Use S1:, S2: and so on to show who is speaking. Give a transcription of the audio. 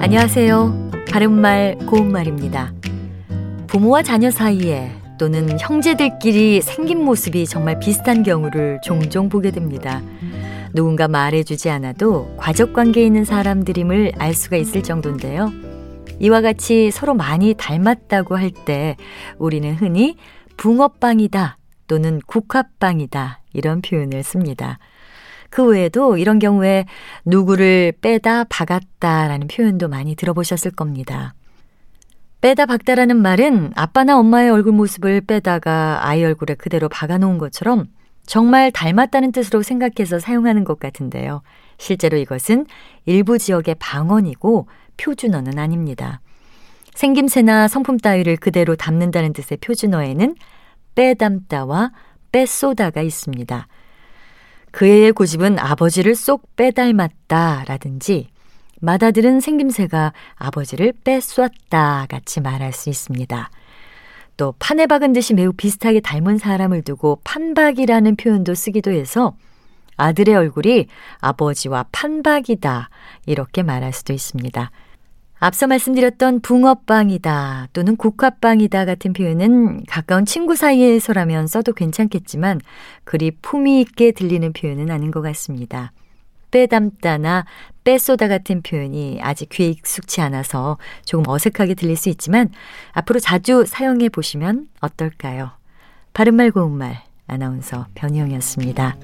S1: 안녕하세요. 바른말 고운말입니다. 부모와 자녀 사이에 또는 형제들끼리 생긴 모습이 정말 비슷한 경우를 종종 보게 됩니다. 누군가 말해주지 않아도 과적 관계에 있는 사람들임을 알 수가 있을 정도인데요. 이와 같이 서로 많이 닮았다고 할 때 우리는 흔히 붕어빵이다 또는 국화빵이다 이런 표현을 씁니다. 그 외에도 이런 경우에 누구를 빼다 박았다라는 표현도 많이 들어보셨을 겁니다. 빼다 박다라는 말은 아빠나 엄마의 얼굴 모습을 빼다가 아이 얼굴에 그대로 박아놓은 것처럼 정말 닮았다는 뜻으로 생각해서 사용하는 것 같은데요. 실제로 이것은 일부 지역의 방언이고 표준어는 아닙니다. 생김새나 성품 따위를 그대로 담는다는 뜻의 표준어에는 빼담다와 빼쏘다가 있습니다. 그의 고집은 아버지를 쏙 빼닮았다 라든지 맏아들은 생김새가 아버지를 빼쏘았다 같이 말할 수 있습니다. 또 판에 박은 듯이 매우 비슷하게 닮은 사람을 두고 판박이라는 표현도 쓰기도 해서 아들의 얼굴이 아버지와 판박이다 이렇게 말할 수도 있습니다. 앞서 말씀드렸던 붕어빵이다 또는 국화빵이다 같은 표현은 가까운 친구 사이에서라면 써도 괜찮겠지만 그리 품위 있게 들리는 표현은 아닌 것 같습니다. 빼담다나 빼쏘다 같은 표현이 아직 귀에 익숙치 않아서 조금 어색하게 들릴 수 있지만 앞으로 자주 사용해 보시면 어떨까요? 바른말 고운말 아나운서 변희영이었습니다.